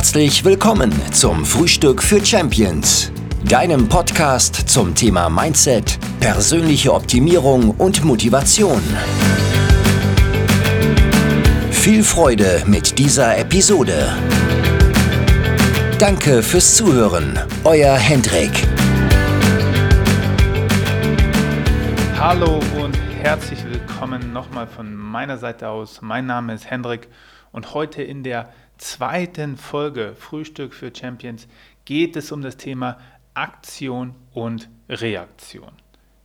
Herzlich willkommen zum Frühstück für Champions, deinem Podcast zum Thema Mindset, persönliche Optimierung und Motivation. Viel Freude mit dieser Episode. Danke fürs Zuhören, euer Hendrik. Hallo und herzlich willkommen nochmal von meiner Seite aus. Mein Name ist Hendrik und heute in der zweiten Folge Frühstück für Champions geht es um das Thema Aktion und Reaktion.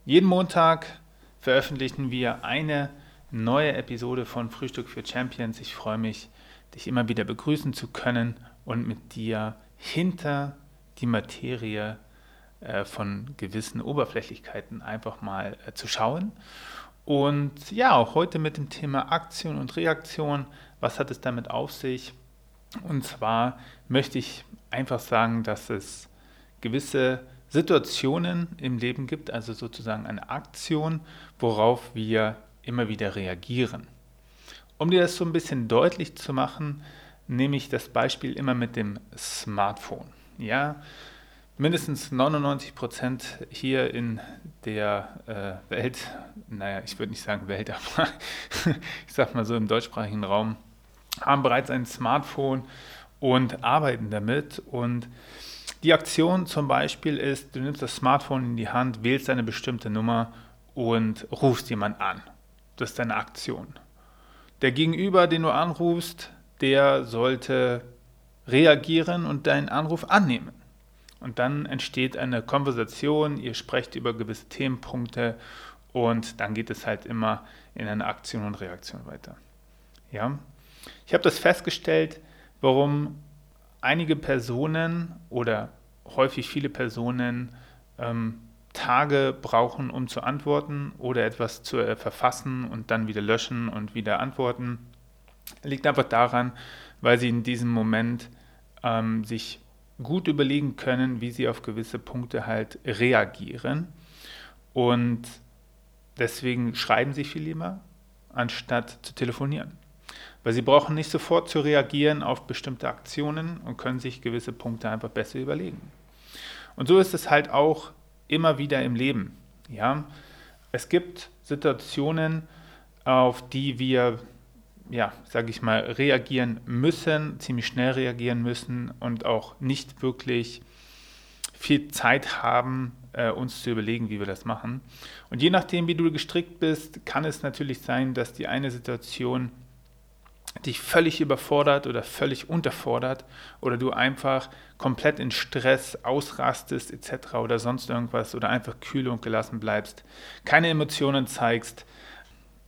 Jeden Montag veröffentlichen wir eine neue Episode von Frühstück für Champions. Ich freue mich, dich immer wieder begrüßen zu können und mit dir hinter die Materie äh, von gewissen Oberflächlichkeiten einfach mal äh, zu schauen. Und ja, auch heute mit dem Thema Aktion und Reaktion. Was hat es damit auf sich? Und zwar möchte ich einfach sagen, dass es gewisse Situationen im Leben gibt, also sozusagen eine Aktion, worauf wir immer wieder reagieren. Um dir das so ein bisschen deutlich zu machen, nehme ich das Beispiel immer mit dem Smartphone. Ja, mindestens 99 Prozent hier in der äh, Welt, naja, ich würde nicht sagen Welt, aber ich sag mal so im deutschsprachigen Raum, haben bereits ein Smartphone und arbeiten damit. Und die Aktion zum Beispiel ist, du nimmst das Smartphone in die Hand, wählst eine bestimmte Nummer und rufst jemand an. Das ist deine Aktion. Der Gegenüber, den du anrufst, der sollte reagieren und deinen Anruf annehmen. Und dann entsteht eine Konversation, ihr sprecht über gewisse Themenpunkte und dann geht es halt immer in eine Aktion und Reaktion weiter. Ja? Ich habe das festgestellt, warum einige Personen oder häufig viele Personen ähm, Tage brauchen, um zu antworten oder etwas zu äh, verfassen und dann wieder löschen und wieder antworten. Liegt einfach daran, weil sie in diesem Moment ähm, sich gut überlegen können, wie sie auf gewisse Punkte halt reagieren. Und deswegen schreiben sie viel lieber, anstatt zu telefonieren. Weil sie brauchen nicht sofort zu reagieren auf bestimmte Aktionen und können sich gewisse Punkte einfach besser überlegen. Und so ist es halt auch immer wieder im Leben. Ja? Es gibt Situationen, auf die wir, ja, sage ich mal, reagieren müssen, ziemlich schnell reagieren müssen und auch nicht wirklich viel Zeit haben, äh, uns zu überlegen, wie wir das machen. Und je nachdem, wie du gestrickt bist, kann es natürlich sein, dass die eine Situation dich völlig überfordert oder völlig unterfordert oder du einfach komplett in Stress ausrastest etc. oder sonst irgendwas oder einfach kühl und gelassen bleibst, keine Emotionen zeigst.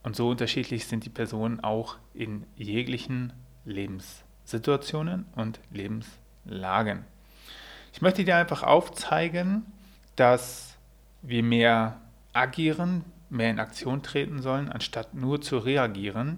Und so unterschiedlich sind die Personen auch in jeglichen Lebenssituationen und Lebenslagen. Ich möchte dir einfach aufzeigen, dass wir mehr agieren, mehr in Aktion treten sollen, anstatt nur zu reagieren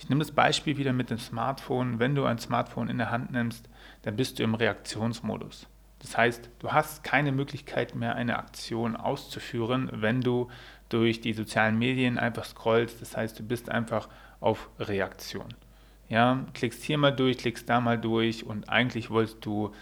ich nehme das Beispiel wieder mit dem Smartphone. Wenn du ein Smartphone in der Hand nimmst, dann bist du im Reaktionsmodus. Das heißt, du hast keine Möglichkeit mehr, eine Aktion auszuführen, wenn du durch die sozialen Medien einfach scrollst. Das heißt, du bist einfach auf Reaktion. Ja, klickst hier mal durch, klickst da mal durch und eigentlich wolltest du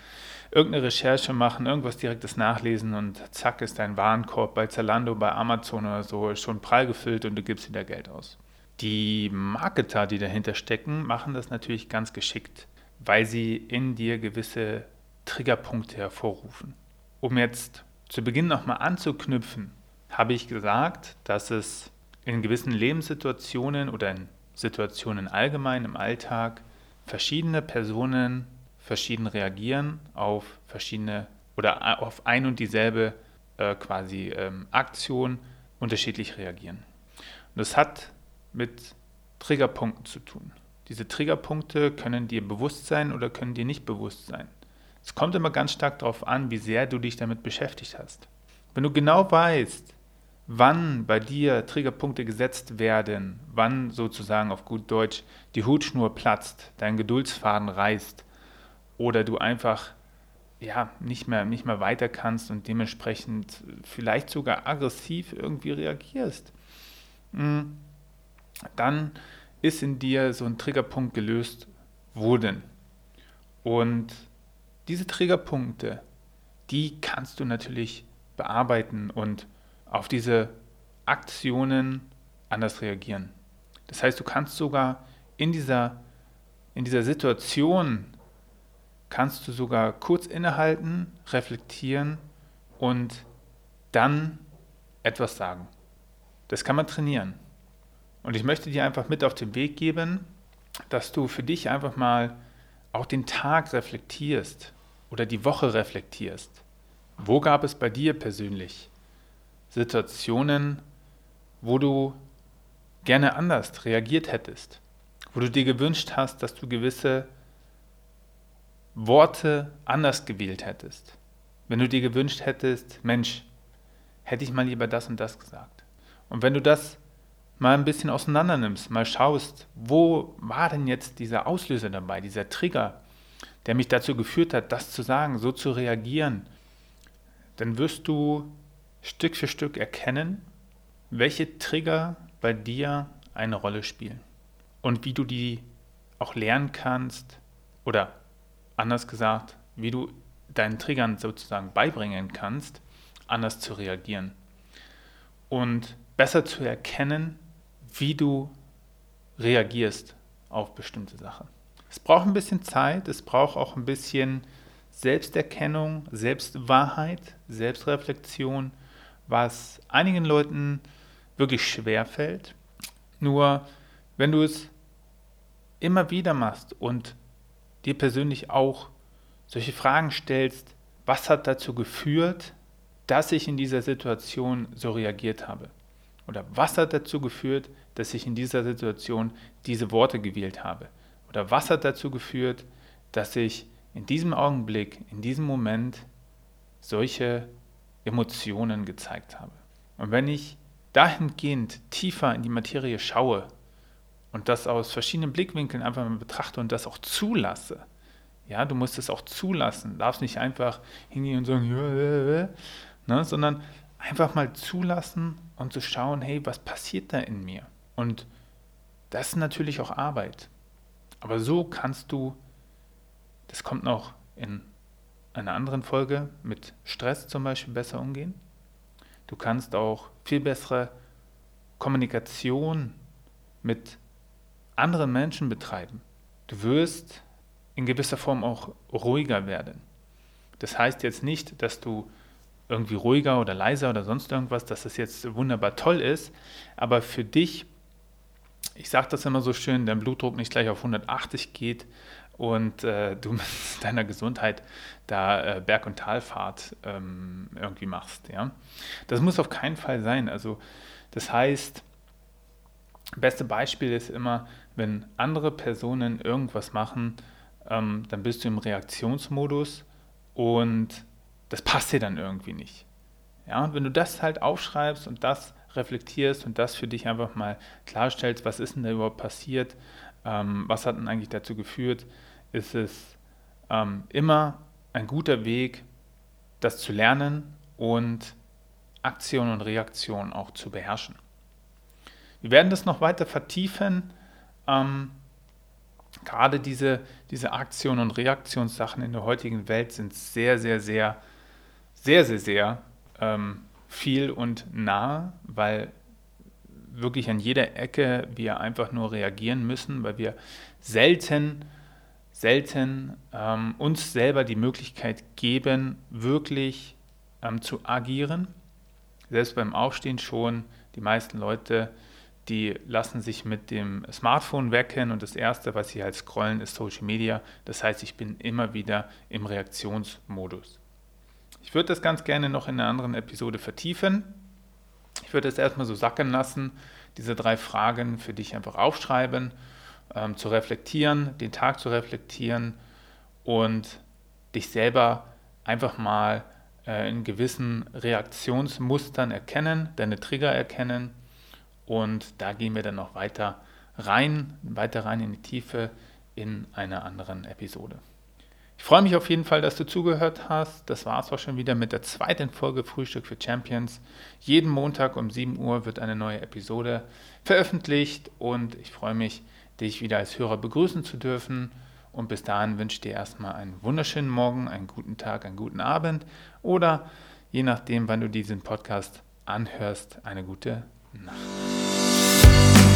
irgendeine Recherche machen, irgendwas direktes nachlesen und zack ist dein Warenkorb bei Zalando, bei Amazon oder so schon prall gefüllt und du gibst wieder Geld aus. Die Marketer, die dahinter stecken, machen das natürlich ganz geschickt, weil sie in dir gewisse Triggerpunkte hervorrufen. Um jetzt zu Beginn nochmal anzuknüpfen, habe ich gesagt, dass es in gewissen Lebenssituationen oder in Situationen allgemein im Alltag verschiedene Personen verschieden reagieren auf verschiedene oder auf ein und dieselbe äh, quasi ähm, Aktion unterschiedlich reagieren. Und das hat mit Triggerpunkten zu tun. Diese Triggerpunkte können dir bewusst sein oder können dir nicht bewusst sein. Es kommt immer ganz stark darauf an, wie sehr du dich damit beschäftigt hast. Wenn du genau weißt, wann bei dir Triggerpunkte gesetzt werden, wann sozusagen auf gut Deutsch die Hutschnur platzt, dein Geduldsfaden reißt oder du einfach ja, nicht mehr, nicht mehr weiter kannst und dementsprechend vielleicht sogar aggressiv irgendwie reagierst, hm, dann ist in dir so ein Triggerpunkt gelöst worden. Und diese Triggerpunkte, die kannst du natürlich bearbeiten und auf diese Aktionen anders reagieren. Das heißt, du kannst sogar in dieser, in dieser Situation, kannst du sogar kurz innehalten, reflektieren und dann etwas sagen. Das kann man trainieren. Und ich möchte dir einfach mit auf den Weg geben, dass du für dich einfach mal auch den Tag reflektierst oder die Woche reflektierst. Wo gab es bei dir persönlich Situationen, wo du gerne anders reagiert hättest, wo du dir gewünscht hast, dass du gewisse Worte anders gewählt hättest. Wenn du dir gewünscht hättest, Mensch, hätte ich mal lieber das und das gesagt. Und wenn du das mal ein bisschen auseinander nimmst, mal schaust, wo war denn jetzt dieser Auslöser dabei, dieser Trigger, der mich dazu geführt hat, das zu sagen, so zu reagieren, dann wirst du Stück für Stück erkennen, welche Trigger bei dir eine Rolle spielen und wie du die auch lernen kannst oder anders gesagt, wie du deinen Triggern sozusagen beibringen kannst, anders zu reagieren und besser zu erkennen, wie du reagierst auf bestimmte Sachen. Es braucht ein bisschen Zeit, es braucht auch ein bisschen Selbsterkennung, Selbstwahrheit, Selbstreflexion, was einigen Leuten wirklich schwer fällt. Nur wenn du es immer wieder machst und dir persönlich auch solche Fragen stellst, was hat dazu geführt, dass ich in dieser Situation so reagiert habe? Oder was hat dazu geführt, dass ich in dieser Situation diese Worte gewählt habe? Oder was hat dazu geführt, dass ich in diesem Augenblick, in diesem Moment solche Emotionen gezeigt habe? Und wenn ich dahingehend tiefer in die Materie schaue und das aus verschiedenen Blickwinkeln einfach mal betrachte und das auch zulasse, ja, du musst es auch zulassen, darfst nicht einfach hingehen und sagen, ne, sondern einfach mal zulassen und zu schauen, hey, was passiert da in mir? Und das ist natürlich auch Arbeit. Aber so kannst du, das kommt noch in einer anderen Folge, mit Stress zum Beispiel besser umgehen. Du kannst auch viel bessere Kommunikation mit anderen Menschen betreiben. Du wirst in gewisser Form auch ruhiger werden. Das heißt jetzt nicht, dass du irgendwie ruhiger oder leiser oder sonst irgendwas, dass das jetzt wunderbar toll ist. Aber für dich, ich sage das immer so schön, dein Blutdruck nicht gleich auf 180 geht und äh, du mit deiner Gesundheit da äh, Berg- und Talfahrt ähm, irgendwie machst. Ja? Das muss auf keinen Fall sein. Also das heißt, beste Beispiel ist immer, wenn andere Personen irgendwas machen, ähm, dann bist du im Reaktionsmodus und das passt dir dann irgendwie nicht. Ja, und wenn du das halt aufschreibst und das reflektierst und das für dich einfach mal klarstellst, was ist denn da überhaupt passiert, ähm, was hat denn eigentlich dazu geführt, ist es ähm, immer ein guter Weg, das zu lernen und Aktion und Reaktion auch zu beherrschen. Wir werden das noch weiter vertiefen. Ähm, gerade diese, diese Aktion- und Reaktionssachen in der heutigen Welt sind sehr, sehr, sehr sehr, sehr, sehr ähm, viel und nah, weil wirklich an jeder Ecke wir einfach nur reagieren müssen, weil wir selten, selten ähm, uns selber die Möglichkeit geben, wirklich ähm, zu agieren. Selbst beim Aufstehen schon, die meisten Leute, die lassen sich mit dem Smartphone wecken und das Erste, was sie halt scrollen, ist Social Media. Das heißt, ich bin immer wieder im Reaktionsmodus. Ich würde das ganz gerne noch in einer anderen Episode vertiefen. Ich würde es erstmal so sacken lassen, diese drei Fragen für dich einfach aufschreiben, ähm, zu reflektieren, den Tag zu reflektieren und dich selber einfach mal äh, in gewissen Reaktionsmustern erkennen, deine Trigger erkennen und da gehen wir dann noch weiter rein, weiter rein in die Tiefe in einer anderen Episode. Ich freue mich auf jeden Fall, dass du zugehört hast. Das war es auch schon wieder mit der zweiten Folge Frühstück für Champions. Jeden Montag um 7 Uhr wird eine neue Episode veröffentlicht und ich freue mich, dich wieder als Hörer begrüßen zu dürfen Und bis dahin wünsche ich dir erstmal einen wunderschönen Morgen, einen guten Tag, einen guten Abend oder je nachdem, wann du diesen Podcast anhörst, eine gute Nacht.